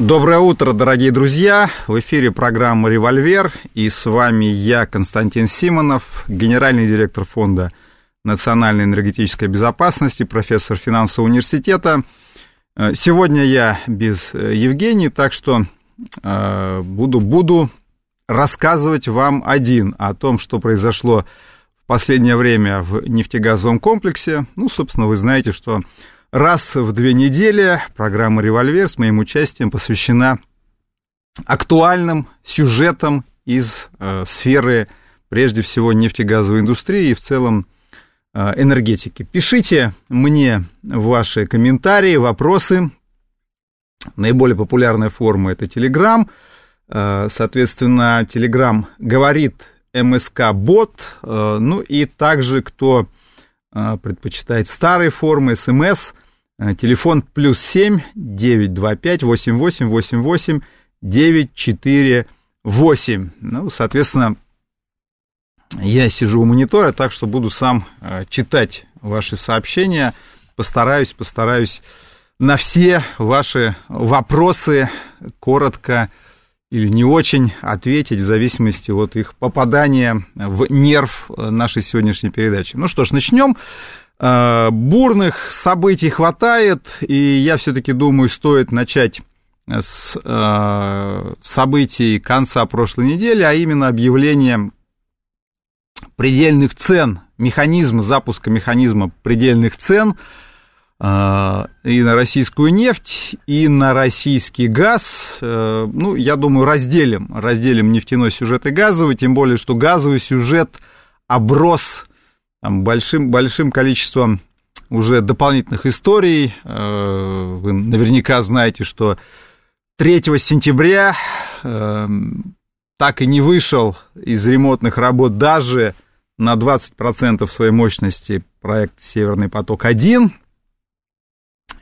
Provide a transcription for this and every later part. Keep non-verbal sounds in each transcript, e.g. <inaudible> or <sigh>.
Доброе утро, дорогие друзья! В эфире программа «Револьвер» и с вами я, Константин Симонов, генеральный директор фонда национальной энергетической безопасности, профессор финансового университета. Э, сегодня я без э, Евгении, так что э, буду, буду рассказывать вам один о том, что произошло в последнее время в нефтегазовом комплексе. Ну, собственно, вы знаете, что раз в две недели программа «Револьвер» с моим участием посвящена актуальным сюжетам из э, сферы, прежде всего, нефтегазовой индустрии и в целом э, энергетики. Пишите мне ваши комментарии, вопросы. Наиболее популярная форма – это Telegram. Э, соответственно, Telegram говорит МСК-бот. Э, ну и также, кто предпочитает старые формы, СМС – Э, телефон плюс 7 925 88 88 948. Ну, соответственно, я сижу у монитора, так что буду сам э, читать ваши сообщения. Постараюсь, постараюсь на все ваши вопросы коротко или не очень ответить в зависимости от их попадания в нерв нашей сегодняшней передачи. Ну что ж, начнем. Э, бурных событий хватает, и я все-таки думаю, стоит начать с э, событий конца прошлой недели, а именно объявление предельных цен, механизма, запуска механизма предельных цен э, и на российскую нефть, и на российский газ. Ну, я думаю, разделим, разделим нефтяной сюжет и газовый, тем более, что газовый сюжет оброс там, большим, большим количеством уже дополнительных историй. Э, вы наверняка знаете, что 3 сентября э, так и не вышел из ремонтных работ даже на 20% своей мощности проект «Северный поток-1».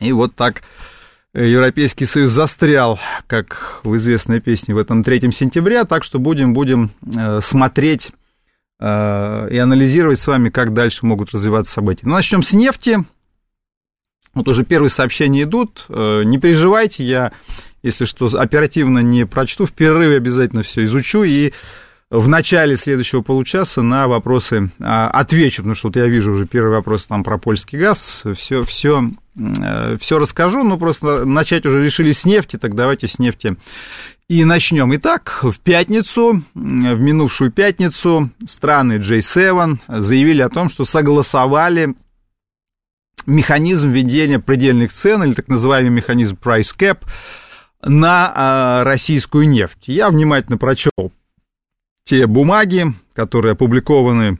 И вот так Европейский Союз застрял, как в известной песне, в этом 3 сентября, так что будем, будем э, смотреть Э, и анализировать с вами, как дальше могут развиваться события. Ну, начнем с нефти. Вот уже первые сообщения идут. Э, не переживайте, я, если что, оперативно не прочту. В перерыве обязательно все изучу и в начале следующего получаса на вопросы а, отвечу, потому что вот я вижу уже первый вопрос там про польский газ, все, все, э, все расскажу, но просто начать уже решили с нефти, так давайте с нефти и начнем. Итак, в пятницу, в минувшую пятницу, страны J7 заявили о том, что согласовали механизм введения предельных цен, или так называемый механизм price cap, на а, российскую нефть. Я внимательно прочел те бумаги, которые опубликованы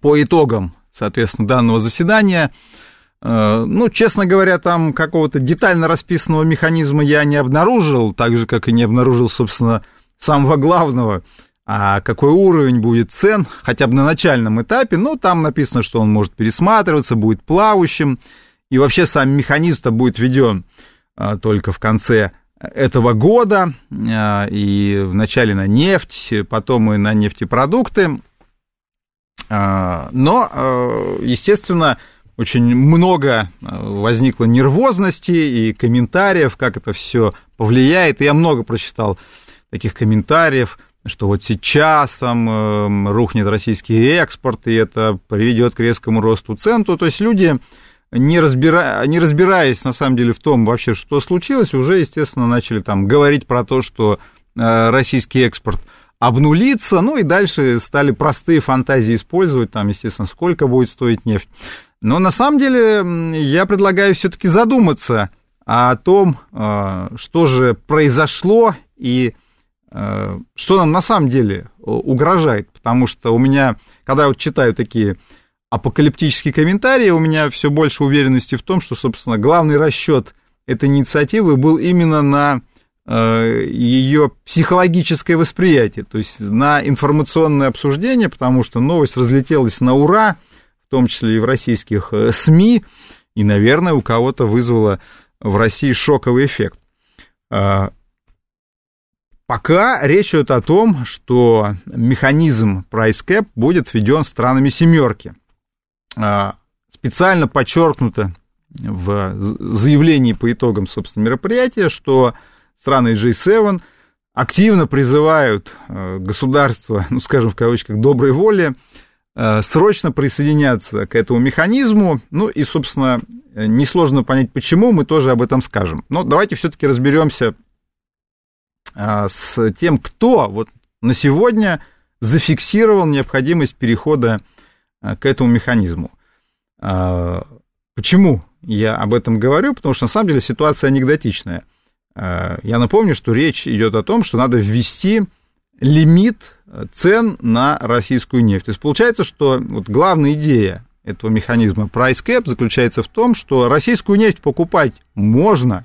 по итогам, соответственно, данного заседания – Э, ну, честно говоря, там какого-то детально расписанного механизма я не обнаружил, так же, как и не обнаружил, собственно, самого главного, а какой уровень будет цен, хотя бы на начальном этапе, ну, там написано, что он может пересматриваться, будет плавающим, и вообще сам механизм-то будет введен а, только в конце этого года, а, и вначале на нефть, потом и на нефтепродукты, а, но, естественно, очень много э, возникло нервозности и комментариев, как это все повлияет. Я много прочитал таких комментариев, что вот сейчас там э, рухнет российский экспорт, и это приведет к резкому росту цен. То есть люди, не, разбира... не разбираясь на самом деле в том вообще, что случилось, уже, естественно, начали там говорить про то, что э, российский экспорт обнулится, ну и дальше стали простые фантазии использовать, там, естественно, сколько будет стоить нефть. Но на самом деле я предлагаю все-таки задуматься о том, а, что же произошло и а, что нам на самом деле угрожает. Потому что у меня, когда я вот читаю такие апокалиптические комментарии, у меня все больше уверенности в том, что, собственно, главный расчет этой инициативы был именно на э, ее психологическое восприятие, то есть на информационное обсуждение, потому что новость разлетелась на ура, в том числе и в российских э, СМИ, и, наверное, у кого-то вызвала в России шоковый эффект. А, пока речь идет о том, что механизм price cap будет введен странами семерки. А, специально подчеркнуто в заявлении по итогам, собственно, мероприятия, что страны G7 активно призывают э, государства, ну, скажем, в кавычках, доброй воли, э, срочно присоединяться к этому механизму. Ну и, собственно, несложно понять, почему, мы тоже об этом скажем. Но давайте все-таки разберемся с тем, кто вот на сегодня зафиксировал необходимость перехода к этому механизму. Почему я об этом говорю, потому что на самом деле ситуация анекдотичная. Э, я напомню, что речь идет о том, что надо ввести лимит цен на российскую нефть. То есть получается, что вот главная идея этого механизма price cap заключается в том, что российскую нефть покупать можно,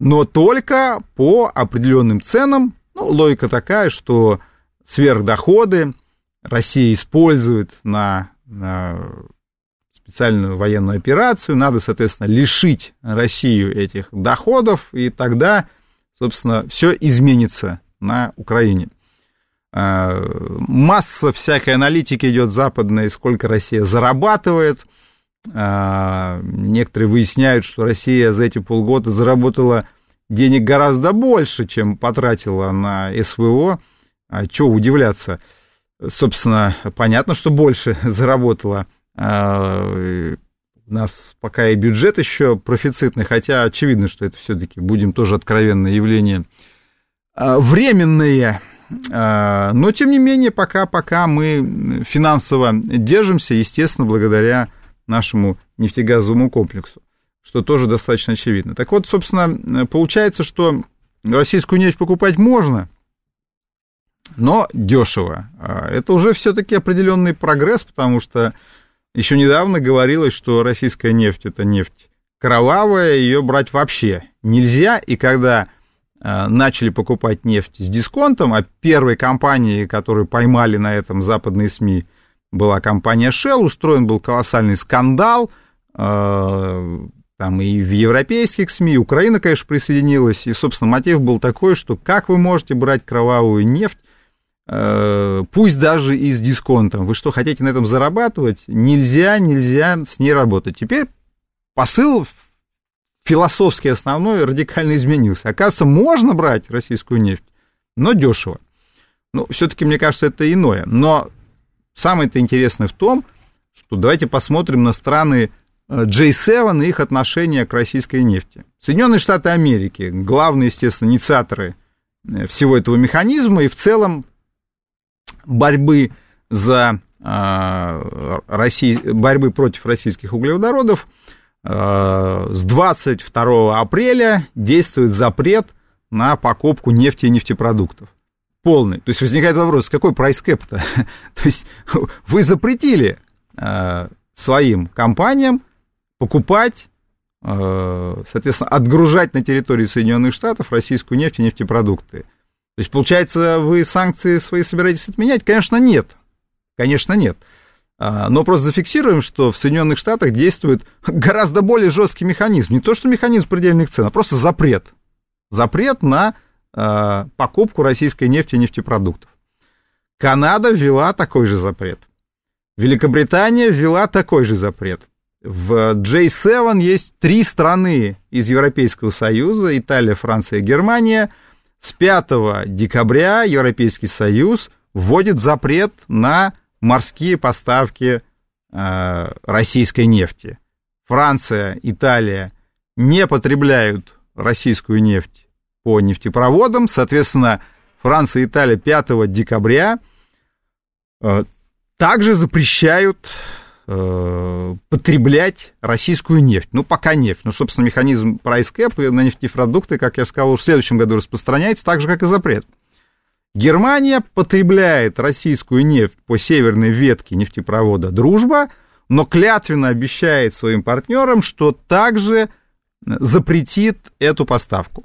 но только по определенным ценам. Ну, логика такая, что сверхдоходы Россия использует на, на специальную военную операцию, надо, соответственно, лишить Россию этих доходов, и тогда, собственно, все изменится на Украине. А, масса всякой аналитики идет западной, сколько Россия зарабатывает. А, некоторые выясняют, что Россия за эти полгода заработала денег гораздо больше, чем потратила на СВО. А чего удивляться? Собственно, понятно, что больше <laughs> заработала. У нас пока и бюджет еще профицитный, хотя очевидно, что это все-таки, будем тоже откровенное явление, а, временное. А, но, тем не менее, пока, пока мы финансово держимся, естественно, благодаря нашему нефтегазовому комплексу, что тоже достаточно очевидно. Так вот, собственно, получается, что российскую нефть покупать можно, но дешево. Это уже все-таки определенный прогресс, потому что еще недавно говорилось, что российская нефть это нефть кровавая, ее брать вообще нельзя. И когда э, начали покупать нефть с дисконтом, а первой компанией, которую поймали на этом западные СМИ, была компания Shell, устроен был колоссальный скандал, э, там и в европейских СМИ, Украина, конечно, присоединилась, и, собственно, мотив был такой, что как вы можете брать кровавую нефть, пусть даже и с дисконтом. Вы что, хотите на этом зарабатывать? Нельзя, нельзя с ней работать. Теперь посыл философский основной радикально изменился. Оказывается, можно брать российскую нефть, но дешево. Ну, все-таки, мне кажется, это иное. Но самое-то интересное в том, что давайте посмотрим на страны J7 э, и их отношение к российской нефти. Соединенные Штаты Америки, главные, естественно, инициаторы э, всего этого механизма, и в целом борьбы за а, России, борьбы против российских углеводородов а, с 22 апреля действует запрет на покупку нефти и нефтепродуктов. Полный. То есть возникает вопрос, какой прайс-кэп-то? <laughs> То есть вы запретили а, своим компаниям покупать, соответственно, отгружать на территории Соединенных Штатов российскую нефть и нефтепродукты. То есть, получается, вы санкции свои собираетесь отменять? Конечно, нет. Конечно, нет. А, но просто зафиксируем, что в Соединенных Штатах действует гораздо более жесткий механизм. Не то, что механизм предельных цен, а просто запрет. Запрет на а, покупку российской нефти и нефтепродуктов. Канада ввела такой же запрет. Великобритания ввела такой же запрет. В J7 есть три страны из Европейского Союза, Италия, Франция Германия – с 5 декабря Европейский Союз вводит запрет на морские поставки э, российской нефти. Франция, Италия не потребляют российскую нефть по нефтепроводам. Соответственно, Франция и Италия 5 декабря э, также запрещают Э, потреблять российскую нефть. Ну, пока нефть. Ну, собственно, механизм price cap на нефтепродукты, как я сказал, уже в следующем году распространяется, так же, как и запрет. Германия потребляет российскую нефть по северной ветке нефтепровода «Дружба», но клятвенно обещает своим партнерам, что также запретит эту поставку.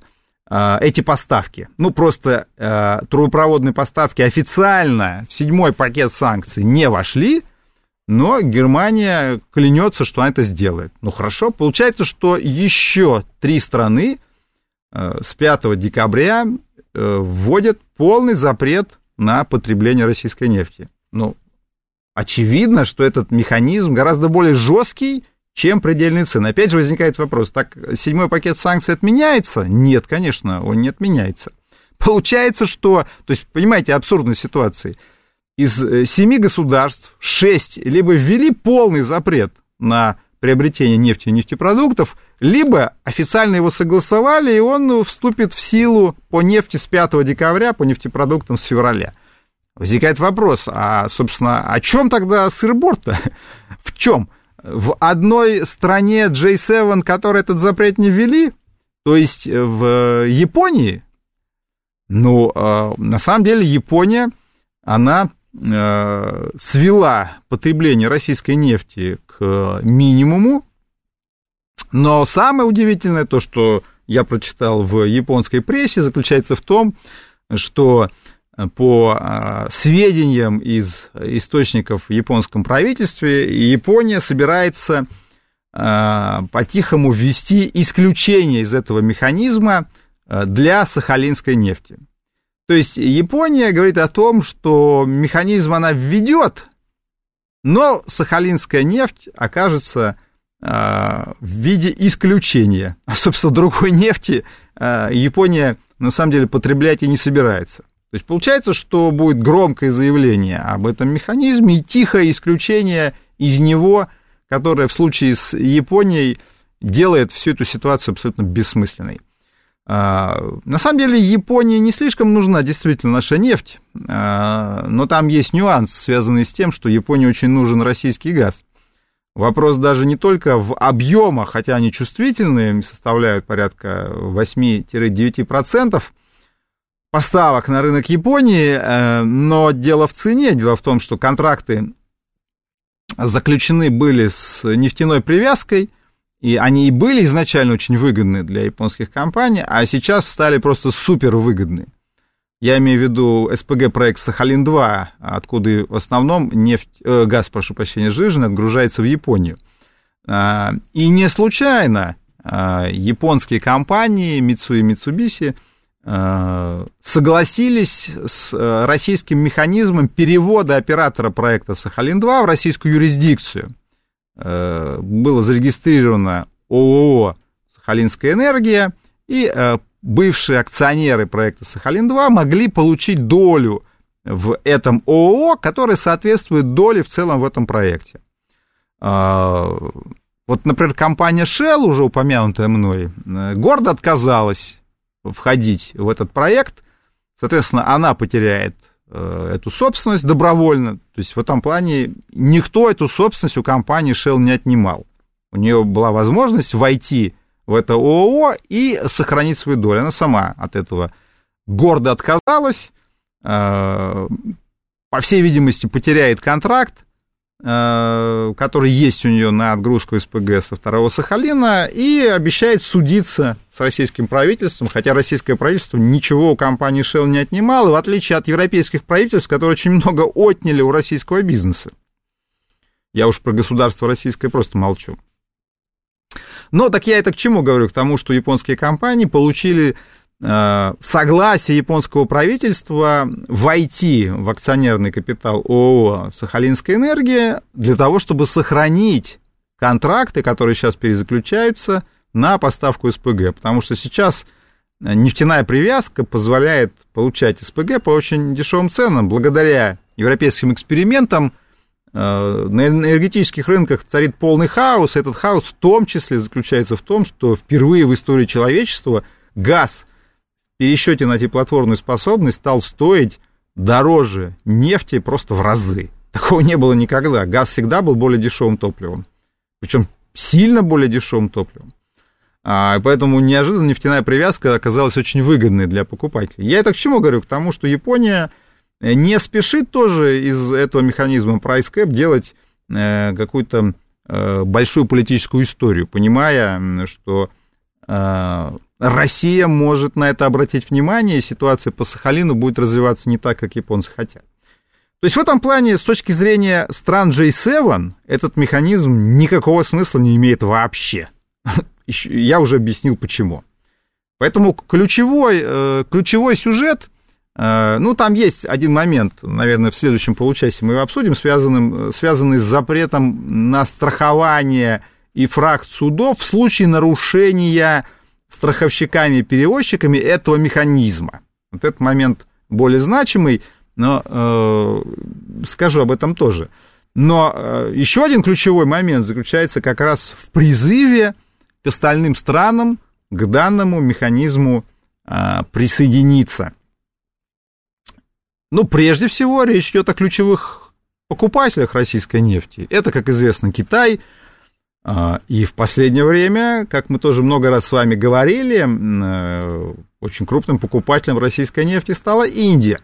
эти поставки. Ну, просто э, трубопроводные поставки официально в седьмой пакет санкций не вошли, но Германия клянется, что она это сделает. Ну, хорошо, получается, что еще три страны э, с 5 декабря э, вводят полный запрет на потребление российской нефти. Ну, очевидно, что этот механизм гораздо более жесткий, чем предельные цены. Опять же возникает вопрос, так седьмой пакет санкций отменяется? Нет, конечно, он не отменяется. Получается, что, то есть, понимаете, абсурдной ситуации. Из э, семи государств шесть либо ввели полный запрет на приобретение нефти и нефтепродуктов, либо официально его согласовали, и он вступит в силу по нефти с 5 декабря, по нефтепродуктам с февраля. Возникает вопрос, а, собственно, о чем тогда сырборд-то? <laughs> В чем? в одной стране J7, которые этот запрет не ввели, то есть в Японии, ну, а, на самом деле Япония, она свела потребление российской нефти к минимуму, но самое удивительное то, что я прочитал в японской прессе, заключается в том, что по а, сведениям из источников в японском правительстве, Япония собирается по-тихому ввести исключение из этого механизма для сахалинской нефти. То есть Япония говорит о том, что механизм она введет, но сахалинская нефть окажется в виде исключения. <laughs> А, собственно, другой нефти Япония на самом деле потреблять и не собирается. То есть получается, что будет громкое заявление об этом механизме и тихое исключение из него, которое в случае с Японией делает всю эту ситуацию абсолютно бессмысленной. А, на самом деле Японии не слишком нужна действительно наша нефть, а, но там есть нюанс, связанный с тем, что Японии очень нужен российский газ. Вопрос даже не только в объемах, хотя они чувствительные, составляют порядка 8-9%, поставок на рынок Японии, э, но дело в цене. Дело в том, что контракты заключены были с нефтяной привязкой, и они и были изначально очень выгодны для японских компаний, а сейчас стали просто супер выгодны. Я имею в виду СПГ-проект «Сахалин-2», откуда в основном нефть, э, газ, прошу прощения, жиженый отгружается в Японию. Э, и не случайно э, японские компании Mitsui и Mitsubishi – Э, согласились с э, российским механизмом перевода оператора проекта «Сахалин-2» в российскую юрисдикцию. Э, было зарегистрировано ООО «Сахалинская энергия», и бывшие акционеры проекта «Сахалин-2» могли получить долю в этом ООО, которая соответствует доле в целом в этом проекте. Вот, например, компания Shell, уже упомянутая мной, гордо отказалась входить в этот проект, соответственно, она потеряет э, эту собственность добровольно. То есть в этом плане никто эту собственность у компании Shell не отнимал. У нее была возможность войти в это ООО и сохранить свою долю. Она сама от этого гордо отказалась, э, по всей видимости, потеряет контракт, Э, который есть у нее на отгрузку СПГ со второго Сахалина, и обещает судиться с российским правительством, хотя российское правительство ничего у компании Shell не отнимало, в отличие от европейских правительств, которые очень много отняли у российского бизнеса. Я уж про государство российское просто молчу. Но так я это к чему говорю? К тому, что японские компании получили Э, согласие японского правительства войти в акционерный капитал ООО «Сахалинская энергия» для того, чтобы сохранить контракты, которые сейчас перезаключаются, на поставку СПГ. Потому что сейчас нефтяная привязка позволяет получать СПГ по очень дешевым ценам. Благодаря европейским экспериментам э, на энергетических рынках царит полный хаос. Этот хаос в том числе заключается в том, что впервые в истории человечества газ пересчете на теплотворную способность стал стоить дороже нефти просто в разы. Такого не было никогда. Газ всегда был более дешевым топливом. Причем сильно более дешевым топливом. А, поэтому неожиданно нефтяная привязка оказалась очень выгодной для покупателей. Я это к чему говорю? К тому, что Япония не спешит тоже из этого механизма price cap делать э, какую-то э, большую политическую историю, понимая, что э, Россия может на это обратить внимание, и ситуация по Сахалину будет развиваться не так, как японцы хотят. То есть в этом плане, с точки зрения стран J7, этот механизм никакого смысла не имеет вообще. <laughs> Я уже объяснил, почему. Поэтому ключевой, э, ключевой сюжет, э, ну, там есть один момент, наверное, в следующем получасе мы его обсудим, связанным, связанный с запретом на страхование и фракт судов в случае нарушения страховщиками и перевозчиками этого механизма. Вот этот момент более значимый, но э, скажу об этом тоже. Но э, еще один ключевой момент заключается как раз в призыве к остальным странам к данному механизму э, присоединиться. Ну, прежде всего, речь идет о ключевых покупателях российской нефти. Это, как известно, Китай – и в последнее время, как мы тоже много раз с вами говорили, э, очень крупным покупателем российской нефти стала Индия.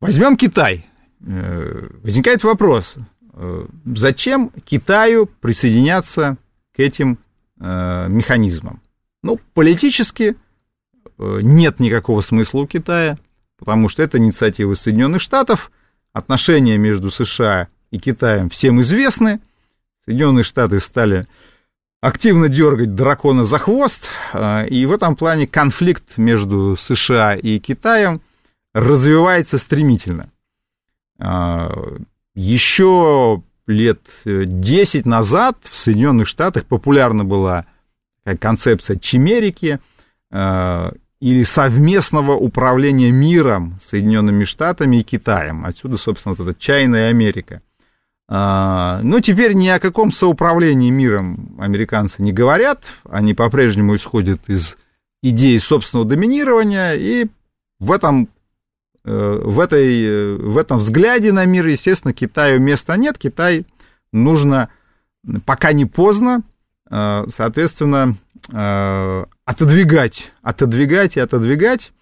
Возьмем Китай. Э, возникает вопрос, э, зачем Китаю присоединяться к этим механизмам? Ну, политически нет никакого смысла у Китая, потому что это инициатива Соединенных Штатов, отношения между США и Китаем всем известны – Соединенные Штаты стали активно дергать дракона за хвост, а, и в этом плане конфликт между США и Китаем развивается стремительно. А, Еще лет 10 назад в Соединенных Штатах популярна была концепция чимерики а, или совместного управления миром Соединенными Штатами и Китаем. Отсюда, собственно, вот эта чайная Америка – ну, теперь ни о каком соуправлении миром американцы не говорят. Они по-прежнему исходят из идеи собственного доминирования, и в этом, э, в, этой, в этом взгляде на мир, естественно, Китаю места нет. Китай нужно, пока не поздно, э, соответственно, э, отодвигать, отодвигать и отодвигать,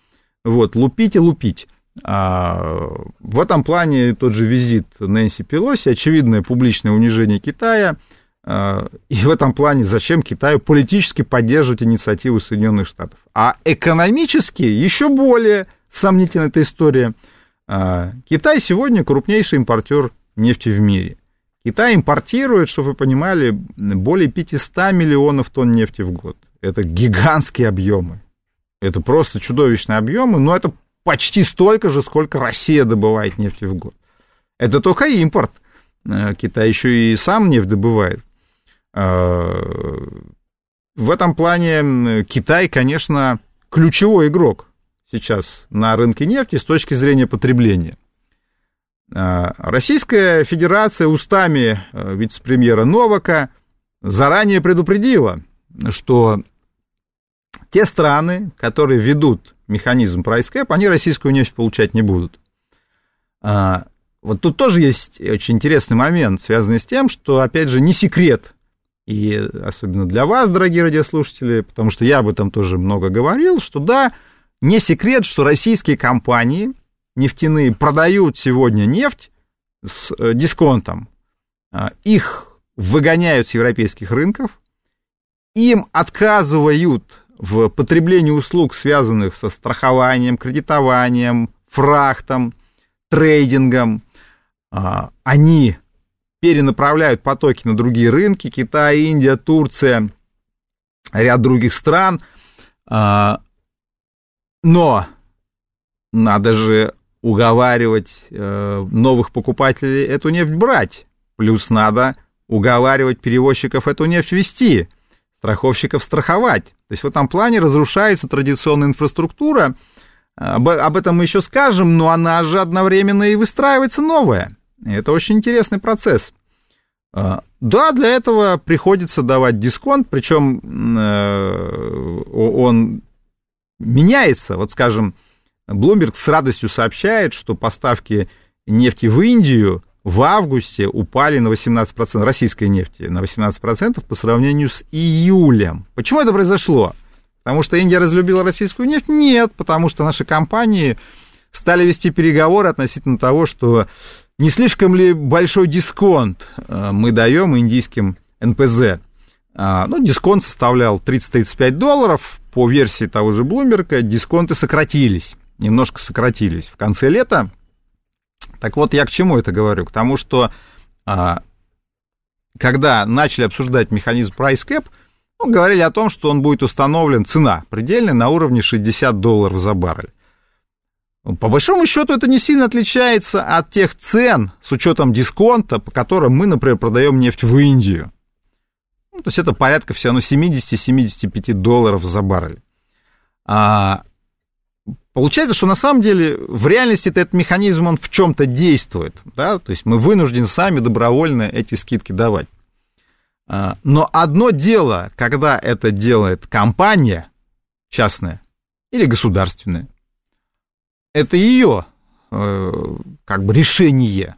вот, лупить и лупить. А, в этом плане тот же визит Нэнси Пелоси, очевидное публичное унижение Китая, а, и в этом плане зачем Китаю политически поддерживать инициативу Соединенных Штатов. А экономически еще более сомнительна эта история. А, Китай сегодня крупнейший импортер нефти в мире. Китай импортирует, чтобы вы понимали, более 500 миллионов тонн нефти в год. Это гигантские объемы. Это просто чудовищные объемы, но это почти столько же, сколько Россия добывает нефти в год. Это только импорт. Э, Китай еще и сам нефть добывает. Э, в этом плане Китай, конечно, ключевой игрок сейчас на рынке нефти с точки зрения потребления. Э, Российская Федерация устами вице-премьера Новака заранее предупредила, что те страны, которые ведут механизм price cap, они российскую нефть получать не будут. А, вот тут тоже есть очень интересный момент, связанный с тем, что, опять же, не секрет, и особенно для вас, дорогие радиослушатели, потому что я об этом тоже много говорил, что да, не секрет, что российские компании нефтяные продают сегодня нефть с э, дисконтом. А, их выгоняют с европейских рынков, им отказывают в потреблении услуг, связанных со страхованием, кредитованием, фрахтом, трейдингом, а, они перенаправляют потоки на другие рынки, Китай, Индия, Турция, ряд других стран. А, но надо же уговаривать э, новых покупателей эту нефть брать. Плюс надо уговаривать перевозчиков эту нефть вести страховщиков страховать. То есть в этом плане разрушается традиционная инфраструктура. Об, об этом мы еще скажем, но она же одновременно и выстраивается новая. это очень интересный процесс. А, да, для этого приходится давать дисконт, причем э, он меняется. Вот, скажем, Bloomberg с радостью сообщает, что поставки нефти в Индию в августе упали на 18%, российской нефти на 18% по сравнению с июлем. Почему это произошло? Потому что Индия разлюбила российскую нефть? Нет, потому что наши компании стали вести переговоры относительно того, что не слишком ли большой дисконт э, мы даем индийским НПЗ. А, ну, дисконт составлял 30-35 долларов. По версии того же Блумберга дисконты сократились, немножко сократились в конце лета. Так вот, я к чему это говорю? К тому, что а, когда начали обсуждать механизм price cap, ну, говорили о том, что он будет установлен, цена предельная, на уровне 60 долларов за баррель. По большому счету это не сильно отличается от тех цен с учетом дисконта, по которым мы, например, продаем нефть в Индию. Ну, то есть это порядка все равно 70-75 долларов за баррель. А, получается, что на самом деле в реальности этот механизм, он в чем-то действует. Да? То есть мы вынуждены сами добровольно эти скидки давать. А, но одно дело, когда это делает компания частная или государственная, это ее э, как бы решение.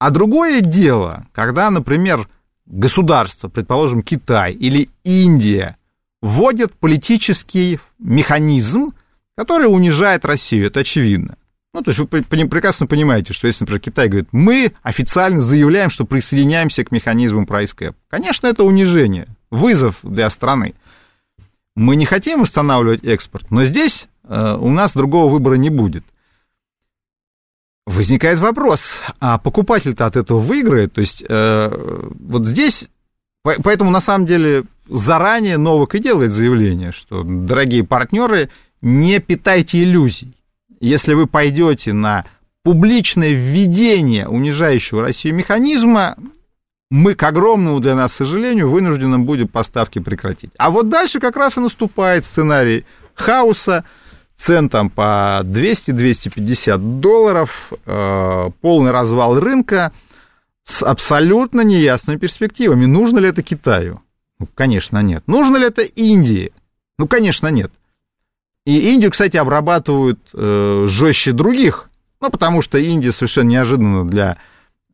А другое дело, когда, например, государство, предположим, Китай или Индия, вводят политический механизм, который унижает Россию, это очевидно. Ну, то есть вы прекрасно понимаете, что если, например, Китай говорит, мы официально заявляем, что присоединяемся к механизму price cap. Конечно, это унижение, вызов для страны. Мы не хотим устанавливать экспорт, но здесь э, у нас другого выбора не будет. Возникает вопрос, а покупатель-то от этого выиграет? То есть э, вот здесь, поэтому на самом деле заранее Новак и делает заявление, что, дорогие партнеры, не питайте иллюзий. Если вы пойдете на публичное введение унижающего Россию механизма, мы, к огромному для нас сожалению, вынуждены будем поставки прекратить. А вот дальше как раз и наступает сценарий хаоса, цен там по 200-250 долларов, э, полный развал рынка с абсолютно неясными перспективами. Нужно ли это Китаю? Ну, конечно, нет. Нужно ли это Индии? Ну, конечно, нет. И Индию, кстати, обрабатывают э, жестче других, ну, потому что Индия совершенно неожиданно для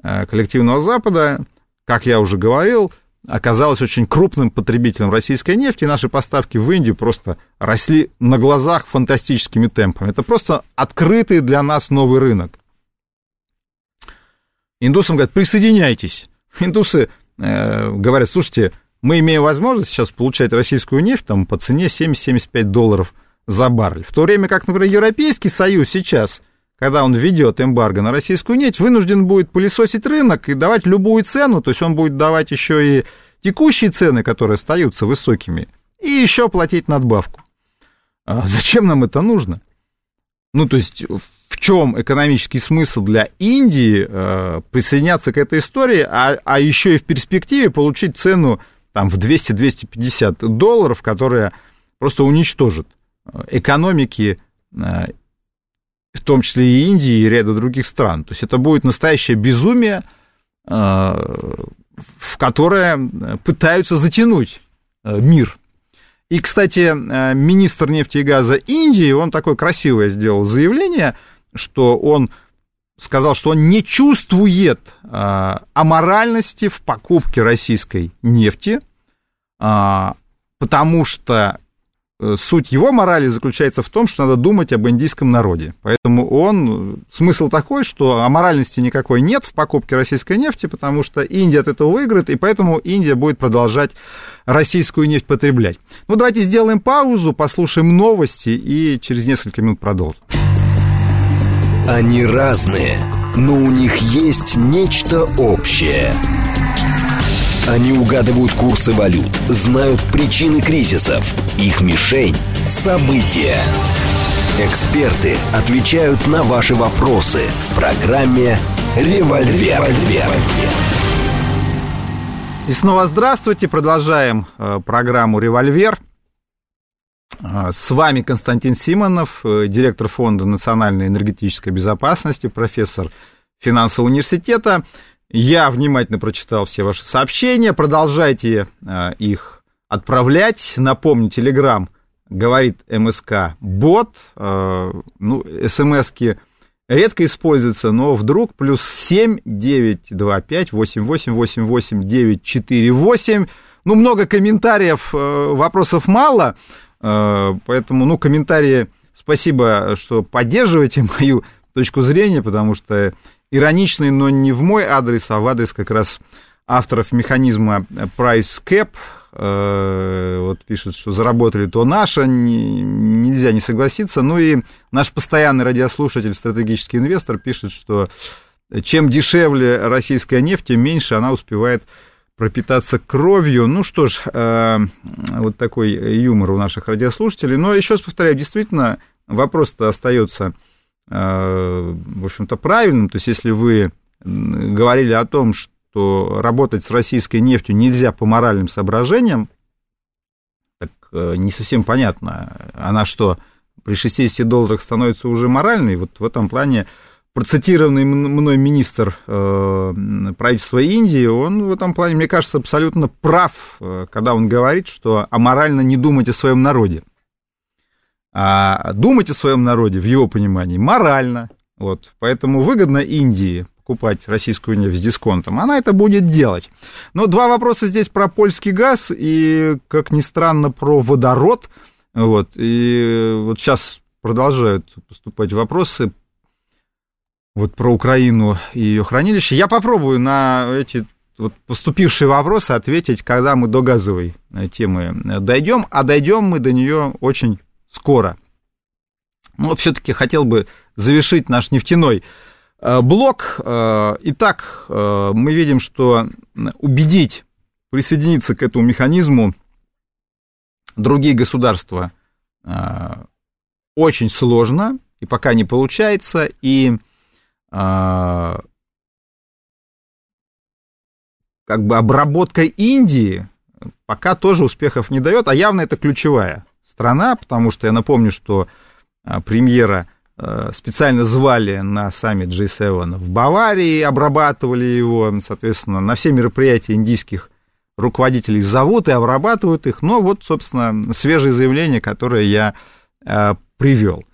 э, коллективного Запада, как я уже говорил, оказалась очень крупным потребителем российской нефти, и наши поставки в Индию просто росли на глазах фантастическими темпами. Это просто открытый для нас новый рынок. Индусам говорят, присоединяйтесь. Индусы э, говорят, слушайте, мы имеем возможность сейчас получать российскую нефть там, по цене 70-75 долларов за баррель. В то время как, например, Европейский Союз сейчас когда он введет эмбарго на российскую нефть, вынужден будет пылесосить рынок и давать любую цену, то есть он будет давать еще и текущие цены, которые остаются высокими, и еще платить надбавку. А зачем нам это нужно? Ну, то есть, в чем экономический смысл для Индии э, присоединяться к этой истории, а, а еще и в перспективе получить цену там, в 200-250 долларов, которая просто уничтожит экономики э, в том числе и Индии, и ряда других стран. То есть это будет настоящее безумие, э, в которое пытаются затянуть э, мир. И, кстати, министр нефти и газа Индии, он такое красивое сделал заявление, что он сказал, что он не чувствует аморальности в покупке российской нефти, потому что суть его морали заключается в том, что надо думать об индийском народе. Поэтому он, смысл такой, что аморальности никакой нет в покупке российской нефти, потому что Индия от этого выиграет, и поэтому Индия будет продолжать российскую нефть потреблять. Ну, давайте сделаем паузу, послушаем новости и через несколько минут продолжим. Они разные, но у них есть нечто общее – они угадывают курсы валют, знают причины кризисов. Их мишень – события. Эксперты отвечают на ваши вопросы в программе «Револьвер». И снова здравствуйте. Продолжаем э, программу «Револьвер». Э, с вами Константин Симонов, э, директор Фонда национальной энергетической безопасности, профессор финансового университета. Я внимательно прочитал все ваши сообщения. Продолжайте э, их отправлять. Напомню, Телеграм говорит МСК бот. Э, ну, СМСки редко используются, но вдруг плюс 7 925 88 88 948. Ну, много комментариев, э, вопросов мало, э, поэтому, ну, комментарии, спасибо, что поддерживаете <laughs> мою точку зрения, потому что ироничный, но не в мой адрес, а в адрес как раз авторов механизма Price Cap. э, вот пишет, что заработали, то наше, не, нельзя не согласиться. Ну и наш постоянный радиослушатель, стратегический инвестор, пишет, что чем дешевле российская нефть, тем меньше она успевает пропитаться кровью. Ну что ж, э, вот такой юмор у наших радиослушателей. Но еще раз повторяю, действительно, вопрос-то остается, в общем-то, правильным. То есть, если вы говорили о том, что работать с российской нефтью нельзя по моральным соображениям, так э, не совсем понятно. Она что, при 60 долларах становится уже моральной? Вот в этом плане процитированный мной министр э, правительства Индии, он в этом плане, мне кажется, абсолютно прав, э, когда он говорит, что аморально не думать о своем народе. А думать о своем народе, в его понимании, морально. Вот, поэтому выгодно Индии покупать российскую нефть с дисконтом, она это будет делать. Но два вопроса здесь про польский газ и, как ни странно, про водород. Вот, и вот сейчас продолжают поступать вопросы вот про Украину и ее хранилище. Я попробую на эти вот поступившие вопросы ответить, когда мы до газовой темы дойдем, а дойдем мы до нее очень скоро. Но все-таки хотел бы завершить наш нефтяной э, блок. Итак, мы видим, что убедить присоединиться к этому механизму другие государства очень сложно, и пока не получается, и как бы обработка Индии пока тоже успехов не дает, а явно это ключевая страна, потому что я напомню, что а, премьера а, специально звали на саммит G7 в Баварии, обрабатывали его, соответственно, на все мероприятия индийских руководителей зовут и обрабатывают их, но вот, собственно, свежее заявление, которое я привел.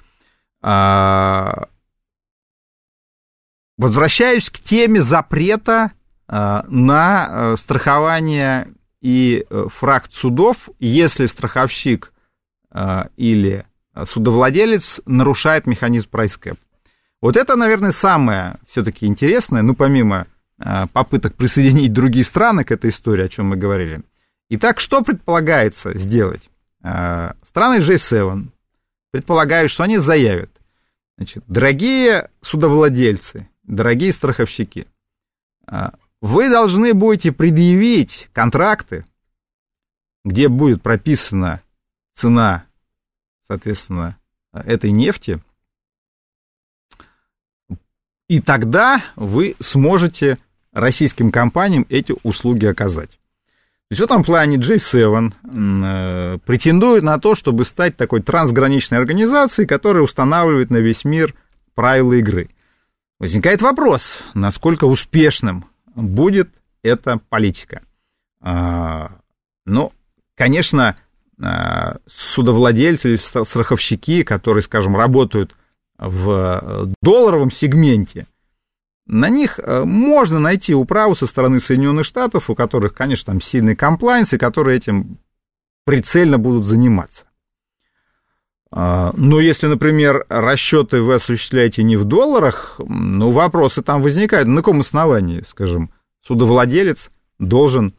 Возвращаюсь к теме запрета э, на э, страхование и э, фракт судов, если страховщик или судовладелец нарушает механизм прайскэп. Вот это, наверное, самое все-таки интересное, ну, помимо попыток присоединить другие страны к этой истории, о чем мы говорили. Итак, что предполагается сделать? Страны G7 предполагают, что они заявят, значит, дорогие судовладельцы, дорогие страховщики, вы должны будете предъявить контракты, где будет прописана цена, соответственно, этой нефти, и тогда вы сможете российским компаниям эти услуги оказать. То есть в этом плане J7 э, претендует на то, чтобы стать такой трансграничной организацией, которая устанавливает на весь мир правила игры. Возникает вопрос, насколько успешным будет эта политика. А, ну, конечно, судовладельцы или страховщики, которые, скажем, работают в долларовом сегменте, на них а, можно найти управу со стороны Соединенных Штатов, у которых, конечно, там сильный комплайнс, и которые этим прицельно будут заниматься. А, но если, например, расчеты вы осуществляете не в долларах, ну, вопросы там возникают. На каком основании, скажем, судовладелец должен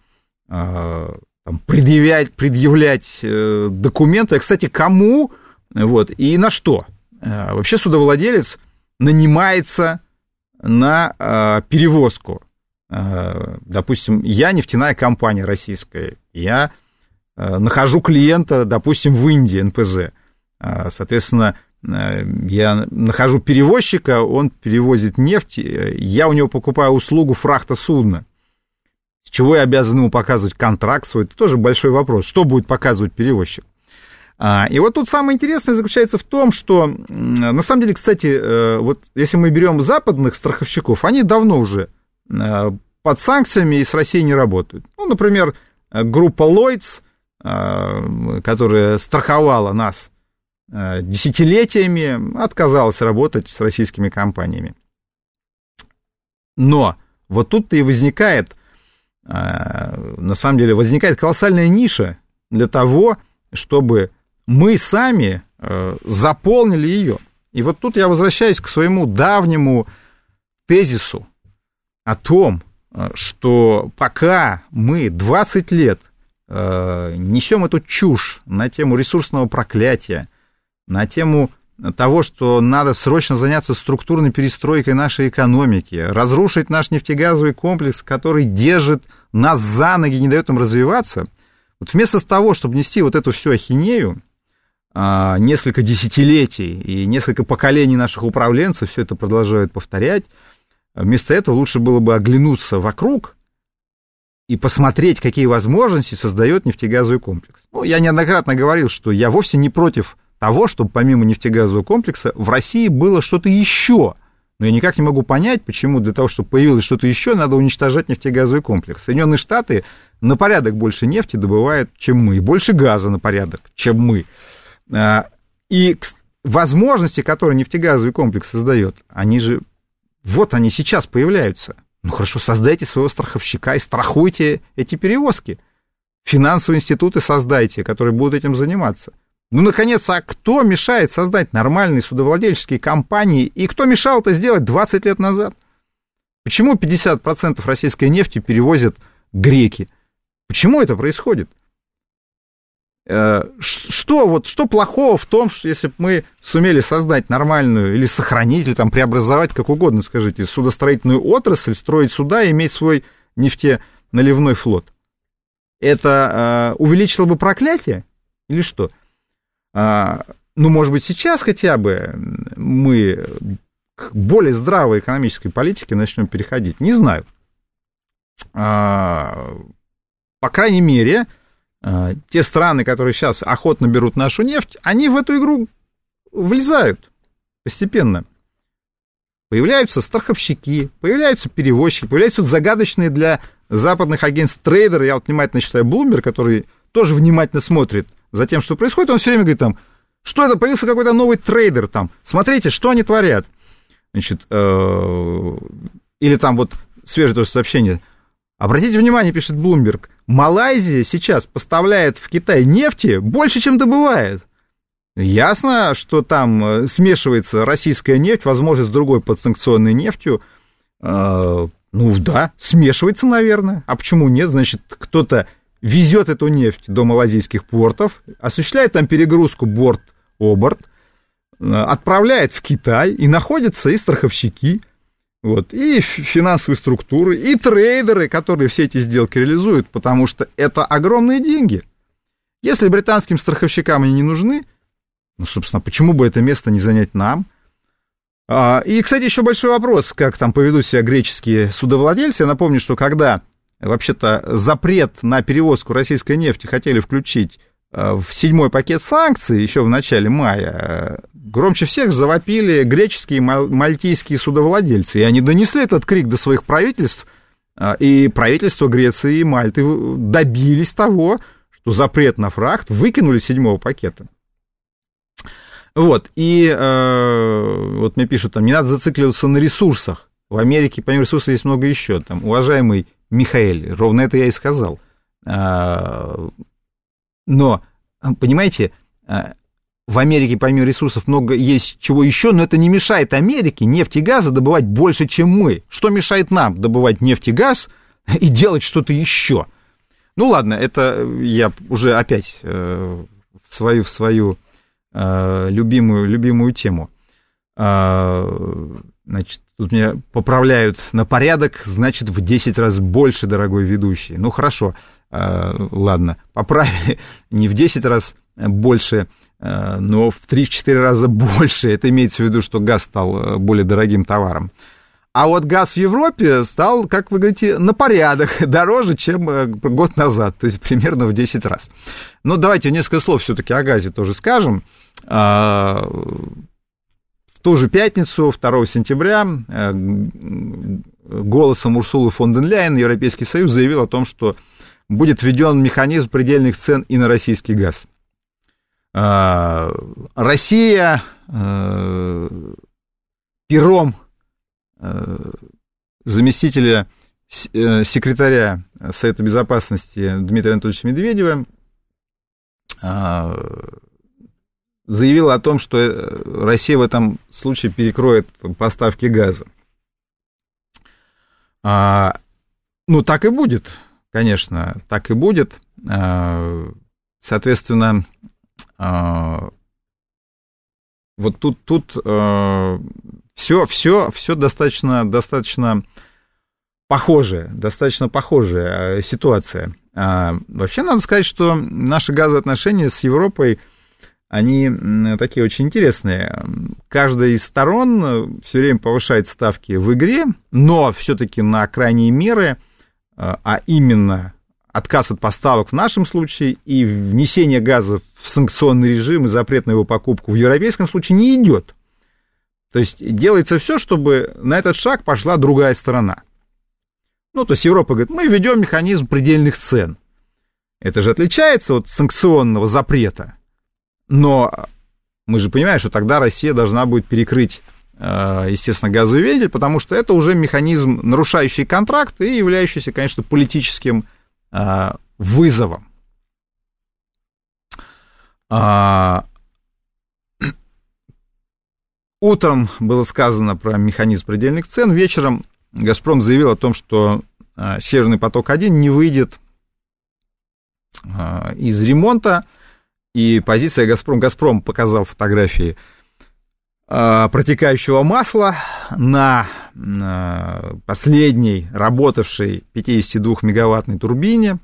а, там, предъявлять, предъявлять э, документы, кстати, кому вот, и на что? А, вообще судовладелец нанимается на перевозку. Допустим, я нефтяная компания российская, я нахожу клиента, допустим, в Индии, НПЗ – а, соответственно, э, я нахожу перевозчика, он перевозит нефть, э, я у него покупаю услугу фрахта судна. С чего я обязан ему показывать контракт свой? Это тоже большой вопрос. Что будет показывать перевозчик? А, и вот тут самое интересное заключается в том, что, на самом деле, кстати, э, вот если мы берем западных страховщиков, они давно уже под санкциями и с Россией не работают. Ну, например, группа Lloyds, которая страховала нас Э, десятилетиями отказалась работать с российскими компаниями. Но вот тут-то и возникает, э, на самом деле, возникает колоссальная ниша для того, чтобы мы сами э, заполнили ее. И вот тут я возвращаюсь к своему давнему тезису о том, что пока мы 20 лет несем эту чушь на тему ресурсного проклятия, на тему того, что надо срочно заняться структурной перестройкой нашей экономики, разрушить наш нефтегазовый комплекс, который держит нас за ноги, не дает им развиваться. Вот вместо того, чтобы нести вот эту всю ахинею, а, несколько десятилетий и несколько поколений наших управленцев все это продолжают повторять, вместо этого лучше было бы оглянуться вокруг и посмотреть, какие возможности создает нефтегазовый комплекс. Ну, я неоднократно говорил, что я вовсе не против того, чтобы помимо нефтегазового комплекса в России было что-то еще. Но я никак не могу понять, почему для того, чтобы появилось что-то еще, надо уничтожать нефтегазовый комплекс. Соединенные Штаты на порядок больше нефти добывают, чем мы, больше газа на порядок, чем мы. А, и возможности, которые нефтегазовый комплекс создает, они же, вот они сейчас появляются. Ну хорошо, создайте своего страховщика и страхуйте эти перевозки. Финансовые институты создайте, которые будут этим заниматься. Ну, наконец, а кто мешает создать нормальные судовладельческие компании, и кто мешал это сделать 20 лет назад? Почему 50% российской нефти перевозят греки? Почему это происходит? Э, что, вот, что плохого в том, что если бы мы сумели создать нормальную или сохранить, или там преобразовать, как угодно скажите, судостроительную отрасль, строить суда и иметь свой нефтеналивной флот? Это э, увеличило бы проклятие или что? А, ну, может быть, сейчас хотя бы мы к более здравой экономической политике начнем переходить. Не знаю. А, по крайней мере, а, те страны, которые сейчас охотно берут нашу нефть, они в эту игру влезают постепенно. Появляются страховщики, появляются перевозчики, появляются загадочные для западных агентств трейдеры. Я вот внимательно читаю Bloomberg, который тоже внимательно смотрит за тем, что происходит, он все время говорит там, что это, появился какой-то новый трейдер там, смотрите, что они творят. Значит, э, или там вот свежее тоже сообщение. Обратите внимание, пишет Bloomberg, Малайзия сейчас поставляет в Китай нефти больше, чем добывает. Ясно, что там э, смешивается российская нефть, возможно, с другой подсанкционной нефтью. Э, ну да, смешивается, наверное. А почему нет? Значит, кто-то везет эту нефть до малазийских портов, осуществляет там перегрузку борт-оборт, э, отправляет в Китай, и находятся и страховщики, вот, и финансовые структуры, и трейдеры, которые все эти сделки реализуют, потому что это огромные деньги. Если британским страховщикам они не нужны, ну, собственно, почему бы это место не занять нам? А, и, кстати, еще большой вопрос, как там поведут себя греческие судовладельцы. Я напомню, что когда вообще-то запрет на перевозку российской нефти хотели включить э, в седьмой пакет санкций еще в начале мая, громче всех завопили греческие и мальтийские судовладельцы. И они донесли этот крик до своих правительств, э, и правительства Греции и Мальты добились того, что запрет на фрахт выкинули седьмого пакета. Вот, и э, вот мне пишут, там, не надо зацикливаться на ресурсах. В Америке, помимо ресурсов, есть много еще. Там, уважаемый Михаэль. Ровно это я и сказал. А, но, понимаете, а, в Америке помимо ресурсов много есть чего еще, но это не мешает Америке нефть и газа добывать больше, чем мы. Что мешает нам добывать нефть и газ <laughs> и делать что-то еще? Ну ладно, это я уже опять э, в свою, в свою э, любимую, любимую тему. Э, значит, Тут меня поправляют на порядок, значит, в 10 раз больше, дорогой ведущий. Ну, хорошо, э, ладно, поправили <laughs> не в 10 раз больше, э, но в 3-4 раза больше. Это имеется в виду, что газ стал э, более дорогим товаром. А вот газ в Европе стал, как вы говорите, на порядок <laughs> дороже, чем год назад, то есть примерно в 10 раз. Но давайте несколько слов все-таки о газе тоже скажем. Ту же пятницу, 2 сентября, э, голосом Урсулы фон ден Ляйен Европейский Союз заявил о том, что будет введен механизм предельных цен и на российский газ. А, Россия э, пером э, заместителя секретаря Совета Безопасности Дмитрия Анатольевича Медведева а, заявила о том, что э, Россия в этом случае перекроет поставки газа. А, ну, так и будет. конечно, так и будет. Соответственно, вот тут, тут все, все, все достаточно, достаточно похожая, достаточно похожая ситуация. Вообще, надо сказать, что наши газовые отношения с Европой – они такие очень интересные. Каждая из сторон э, все время повышает ставки в игре, но все-таки на крайние меры, э, а именно отказ от поставок в нашем случае и внесение газа в санкционный режим и запрет на его покупку в европейском случае не идет. То есть делается все, чтобы на этот шаг пошла другая сторона. Ну, то есть Европа говорит, мы введем механизм предельных цен. Это же отличается от санкционного запрета. Но мы же понимаем, что тогда Россия должна будет перекрыть, э, естественно, газовый вентиль, потому что это уже механизм, нарушающий контракт и являющийся, конечно, политическим э, вызовом. А, <clears throat> утром было сказано про механизм предельных цен, вечером «Газпром» заявил о том, что э, «Северный поток-1» не выйдет из ремонта, и позиция «Газпром». «Газпром» показал фотографии э, протекающего масла на, последней работавшей 52-мегаваттной турбине.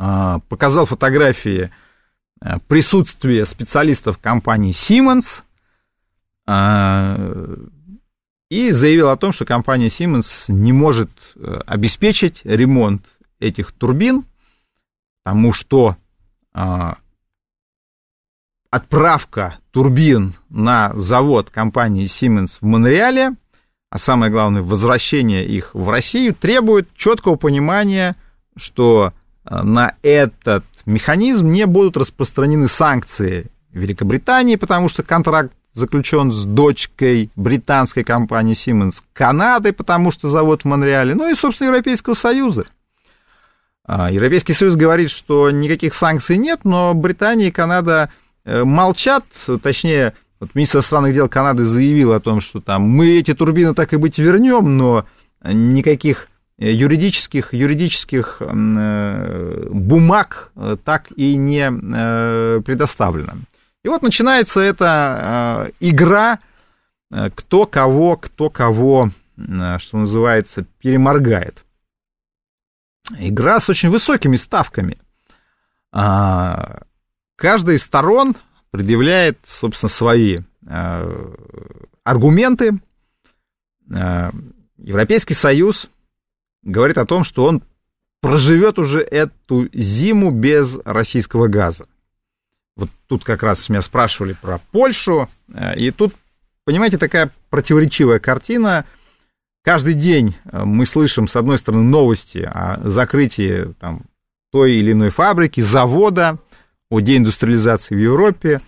Э, показал фотографии э, присутствия специалистов компании Siemens и заявил о том, что компания Siemens не может обеспечить ремонт этих турбин, потому что а, отправка турбин на завод компании Siemens в Монреале, а самое главное, возвращение их в Россию, требует четкого понимания, что а, на этот механизм не будут распространены санкции Великобритании, потому что контракт заключен с дочкой британской компании Siemens, Канады, потому что завод в Монреале, ну и, собственно, Европейского Союза – а, Европейский Союз говорит, что никаких санкций нет, но Британия и Канада э, молчат, точнее, вот министр иностранных дел Канады заявил о том, что там мы эти турбины так и быть вернем, но никаких юридических, юридических э, бумаг э, так и не предоставлено. И вот начинается эта игра, кто кого, кто кого, что называется, переморгает игра с очень высокими ставками. А, каждая из сторон предъявляет, собственно, свои а, аргументы. А, Европейский Союз говорит о том, что он проживет уже эту зиму без российского газа. Вот тут как раз меня спрашивали про Польшу, и тут, понимаете, такая противоречивая картина – Каждый день э, мы слышим, с одной стороны, новости о закрытии там, той или иной фабрики, завода, о деиндустриализации в Европе,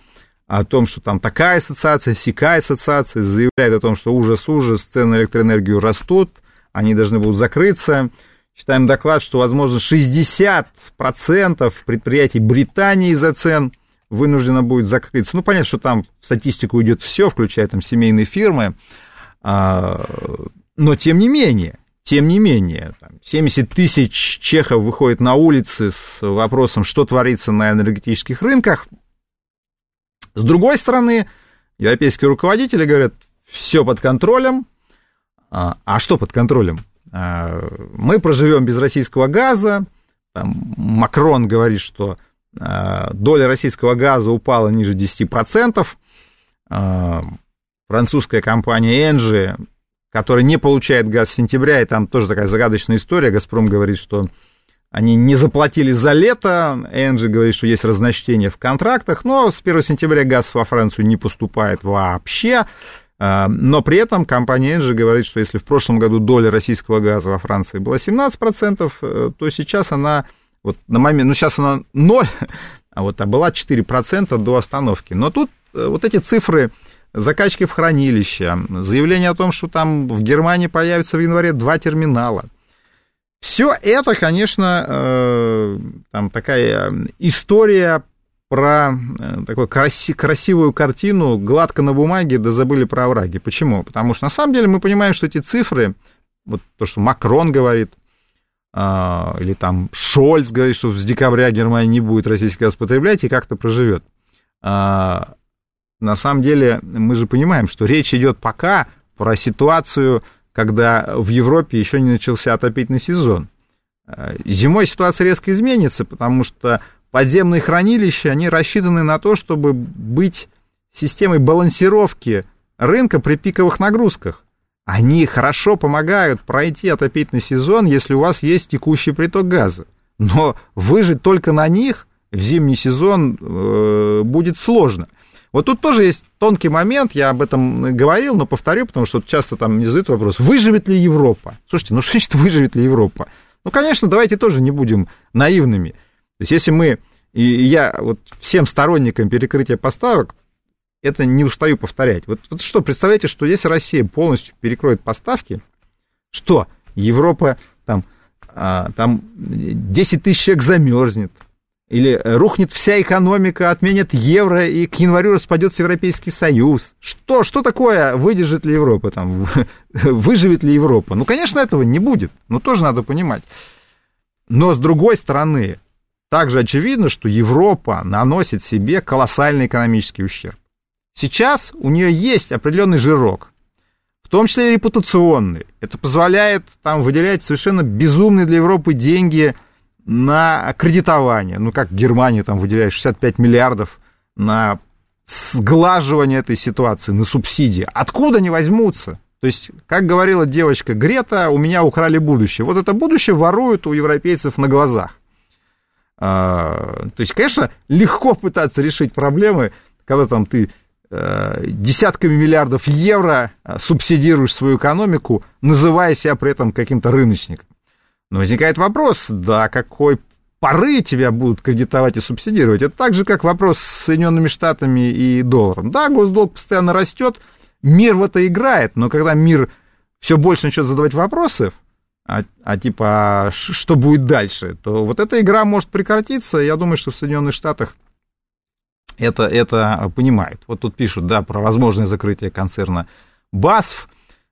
о том, что там такая ассоциация, сякая ассоциация, заявляет о том, что ужас-ужас, цены на электроэнергию растут, они должны будут закрыться. Читаем доклад, что, возможно, 60% предприятий Британии из-за цен вынуждено будет закрыться. Ну, понятно, что там в статистику идет все, включая там семейные фирмы. Но тем не менее, тем не менее, 70 тысяч чехов выходят на улицы с вопросом, что творится на энергетических рынках. С другой стороны, европейские руководители говорят, все под контролем. А, а что под контролем? А, мы проживем без российского газа. Там Макрон говорит, что а, доля российского газа упала ниже 10%. Французская компания Engie который не получает газ с сентября, и там тоже такая загадочная история. «Газпром» говорит, что они не заплатили за лето, Энджи говорит, что есть разночтение в контрактах, но с 1 сентября газ во Францию не поступает вообще. А, но при этом компания Энджи говорит, что если в прошлом году доля российского газа во Франции была 17%, э, то сейчас она, вот на момент, ну сейчас она 0, <laughs> а вот а была 4% до остановки. Но тут э, вот эти цифры, закачки в хранилище, заявление о том, что там в Германии появится в январе два терминала. Все это, конечно, э, там такая история про э, такую краси, красивую картину, гладко на бумаге, да забыли про овраги. Почему? Потому что на самом деле мы понимаем, что эти цифры, вот то, что Макрон говорит, а, или там Шольц говорит, что с декабря Германия не будет российский газ потреблять и как-то проживет. На самом деле мы же понимаем, что речь идет пока про ситуацию, когда в Европе еще не начался отопительный сезон. А, зимой ситуация резко изменится, потому что подземные хранилища, они рассчитаны на то, чтобы быть системой балансировки рынка при пиковых нагрузках. Они хорошо помогают пройти отопительный сезон, если у вас есть текущий приток газа. Но выжить только на них в зимний сезон э, будет сложно. Вот тут тоже есть тонкий момент, я об этом говорил, но повторю, потому что часто там мне задают вопрос, выживет ли Европа? Слушайте, ну что значит выживет ли Европа? Ну, конечно, давайте тоже не будем наивными. То есть, если мы, и я вот всем сторонникам перекрытия поставок это не устаю повторять. Вот, вот что, представляете, что если Россия полностью перекроет поставки, что Европа там, а, там 10 тысяч человек замерзнет, или рухнет вся экономика, отменят евро, и к январю распадется Европейский Союз. Что, что такое выдержит ли Европа, там, <laughs> выживет ли Европа? Ну, конечно, этого не будет, но тоже надо понимать. Но, с другой стороны, также очевидно, что Европа наносит себе колоссальный экономический ущерб. Сейчас у нее есть определенный жирок, в том числе и репутационный. Это позволяет там выделять совершенно безумные для Европы деньги на кредитование. Ну, как Германия там выделяет 65 миллиардов на сглаживание этой ситуации, на субсидии. Откуда они возьмутся? То есть, как говорила девочка Грета, у меня украли будущее. Вот это будущее воруют у европейцев на глазах. А, то есть, конечно, легко пытаться решить проблемы, когда там ты Э, десятками миллиардов евро э, субсидируешь свою экономику, называя себя при этом каким-то рыночником. Но возникает вопрос, да, какой поры тебя будут кредитовать и субсидировать. Это так же, как вопрос с Соединенными Штатами и долларом. Да, госдолг постоянно растет, мир в это играет, но когда мир все больше начнет задавать вопросы, а, а типа, а что будет дальше, то вот эта игра может прекратиться. Я думаю, что в Соединенных Штатах это, это понимают. Вот тут пишут, да, про возможное закрытие концерна БАСФ.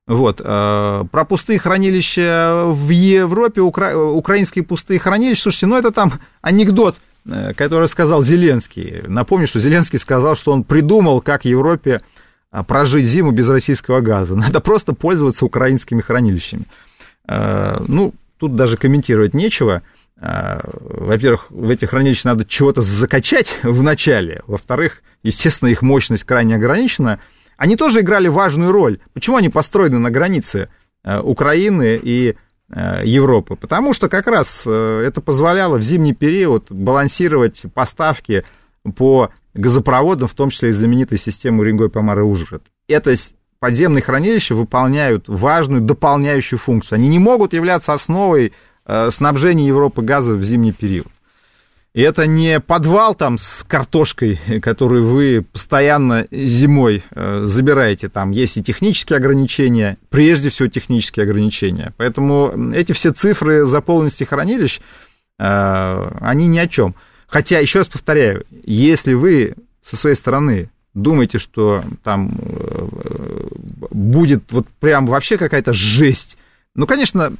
Вот, э, про пустые хранилища в Европе, укра... украинские пустые хранилища. Слушайте, ну это там анекдот, э, который сказал Зеленский. Напомню, что Зеленский сказал, что он придумал, как Европе э, прожить зиму без российского газа. <laughs> Надо просто пользоваться украинскими хранилищами. Ну, тут даже комментировать нечего. Во-первых, в эти хранилища надо чего-то закачать <laughs> в начале. Во-вторых, естественно, их мощность крайне ограничена. Они тоже играли важную роль. Почему они построены на границе э, Украины и э, Европы? Потому что как раз э, это позволяло в зимний период балансировать поставки по газопроводам, в том числе и знаменитой системы Уренгой, Помара, Ужгород. Это подземные хранилища выполняют важную дополняющую функцию. Они не могут являться основой снабжение Европы газом в зимний период. Это не подвал там с картошкой, которую вы постоянно зимой э, забираете. Там есть и технические ограничения, прежде всего технические ограничения. Поэтому эти все цифры заполненности хранилищ, э, они ни о чем. Хотя, еще раз повторяю, если вы со своей стороны думаете, что там будет вот прям вообще какая-то жесть, ну, конечно,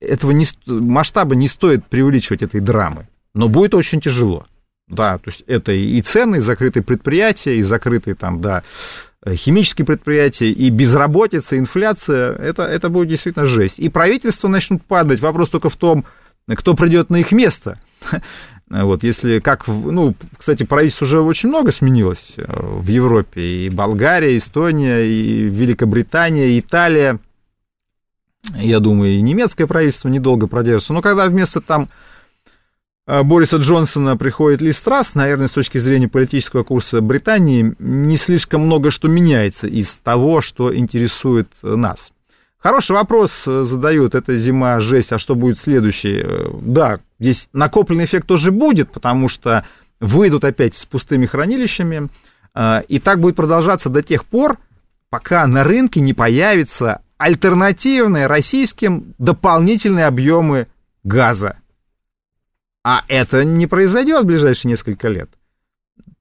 этого не, масштаба не стоит преувеличивать этой драмы, но будет очень тяжело. Да, то есть это и цены, и закрытые предприятия, и закрытые там, да, химические предприятия, и безработица, инфляция, это, это будет действительно жесть. И правительство начнут падать, вопрос только в том, кто придет на их место. <laughs> Вот, если как, ну, кстати, правительство уже очень много сменилось э, в Европе, и Болгария, Эстония, и Великобритания, и Италия, я думаю, и немецкое правительство недолго продержится. Но когда вместо там э, Бориса Джонсона приходит Ли Страс, наверное, с точки зрения политического курса Британии, не слишком много что меняется из того, что интересует нас. Хороший вопрос э, задают, это зима, жесть, а что будет следующий? Э, да, здесь накопленный эффект тоже будет, потому что выйдут опять с пустыми хранилищами, и так будет продолжаться до тех пор, пока на рынке не появится альтернативные российским дополнительные объемы газа. А это не произойдет в ближайшие несколько лет.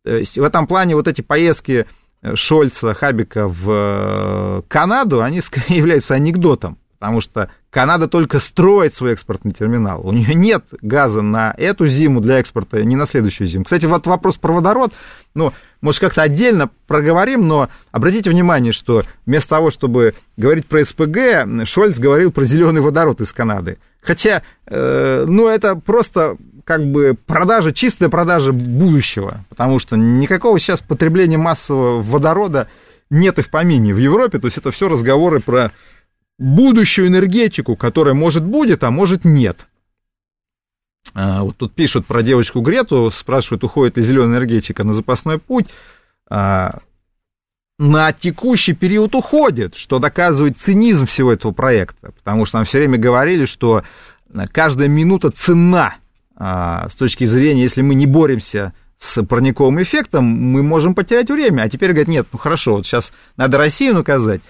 То есть в этом плане вот эти поездки Шольца, Хабика в э, Канаду, они <laughs> являются анекдотом, потому что Канада только строит свой экспортный терминал. У нее нет газа на эту зиму для экспорта, не на следующую зиму. Кстати, вот вопрос про водород, ну, может, как-то отдельно проговорим, но обратите внимание, что вместо того, чтобы говорить про СПГ, Шольц говорил про зеленый водород из Канады. Хотя, э, ну, это просто как бы продажа, чистая продажа будущего, потому что никакого сейчас потребления массового водорода нет и в помине в Европе, то есть это все разговоры про будущую энергетику, которая может будет, а может нет. А, вот тут пишут про девочку Грету, спрашивают, уходит ли зеленая энергетика на запасной путь. А, на текущий период уходит, что доказывает цинизм всего этого проекта, потому что нам все время говорили, что каждая минута цена а, с точки зрения, если мы не боремся с парниковым эффектом, мы можем потерять время. А теперь говорят, нет, ну хорошо, вот сейчас надо Россию наказать,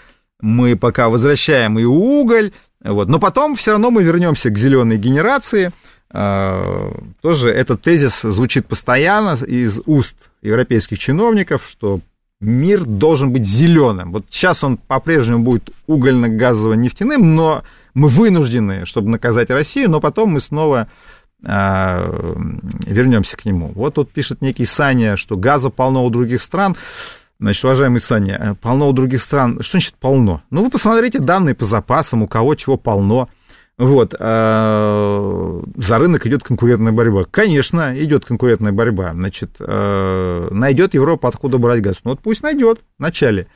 мы пока возвращаем и уголь, вот, но потом все равно мы вернемся к зеленой генерации. А, тоже этот тезис звучит постоянно из уст европейских чиновников, что мир должен быть зеленым. Вот сейчас он по-прежнему будет угольно-газово-нефтяным, но мы вынуждены, чтобы наказать Россию, но потом мы снова вернемся к нему. Вот тут пишет некий Саня, что газа полно у других стран. Значит, уважаемый Саня, э, полно у других стран. Что значит полно? Ну, вы посмотрите данные по запасам, у кого чего полно. Вот, а, за рынок идет конкурентная борьба. Конечно, идет конкурентная борьба. Значит, а, найдет Европа, откуда брать газ. Ну, вот пусть найдет вначале.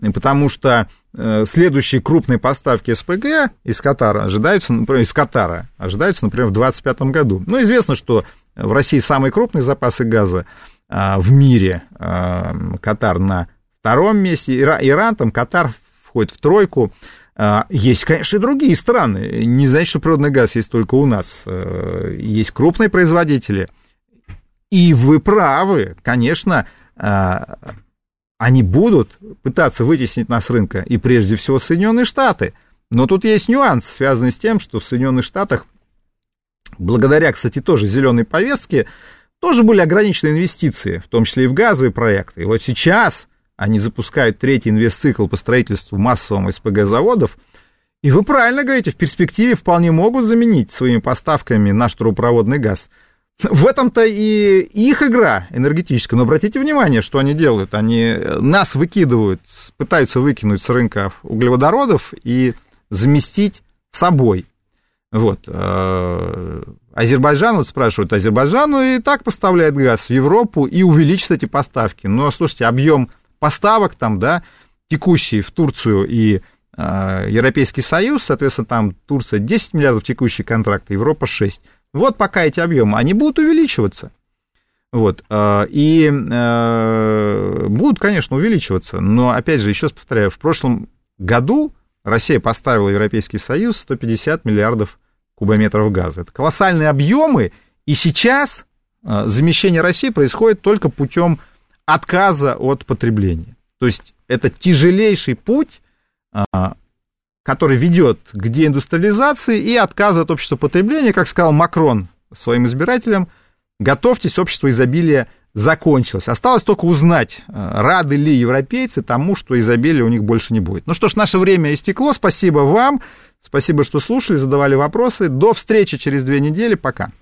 Потому что э, следующие крупные поставки СПГ из Катара ожидаются, например, из Катара ожидаются, например, в 2025 году. Ну, известно, что в России самые крупные запасы газа а, в мире. А, Катар на втором месте, Иран, там Катар входит в тройку. А, есть, конечно, и другие страны. Не значит, что природный газ есть только у нас. Есть крупные производители. И вы правы, конечно, они будут пытаться вытеснить нас с рынка, и прежде всего Соединенные Штаты. Но тут есть нюанс, связанный с тем, что в Соединенных Штатах, благодаря, кстати, тоже зеленой повестке, тоже были ограничены инвестиции, в том числе и в газовые проекты. И вот сейчас они запускают третий инвестцикл по строительству массовым СПГ-заводов, и вы правильно говорите, в перспективе вполне могут заменить своими поставками наш трубопроводный газ. В этом-то и их игра энергетическая. Но обратите внимание, что они делают. Они нас выкидывают, пытаются выкинуть с рынка углеводородов и заместить собой. Вот. Э, Азербайджан, вот спрашивают, Азербайджан ну, и так поставляет газ в Европу и увеличит эти поставки. Но, слушайте, объем поставок там, да, текущий в Турцию и э, Европейский Союз, соответственно, там Турция 10 миллиардов текущий контракт, Европа 6. Вот пока эти объемы, они будут увеличиваться. Вот, э, и э, будут, конечно, увеличиваться, но, опять же, еще раз повторяю, в прошлом году Россия поставила Европейский Союз 150 миллиардов кубометров газа. Это колоссальные объемы, и сейчас э, замещение России происходит только путем отказа от потребления. То есть это тяжелейший путь, который ведет к деиндустриализации и отказу от общества потребления, как сказал Макрон своим избирателям, готовьтесь, общество изобилия закончилось. Осталось только узнать, э, рады ли европейцы тому, что изобилия у них больше не будет. Ну что ж, наше время истекло. Спасибо вам. Спасибо, что слушали, задавали вопросы. До встречи через две недели. Пока.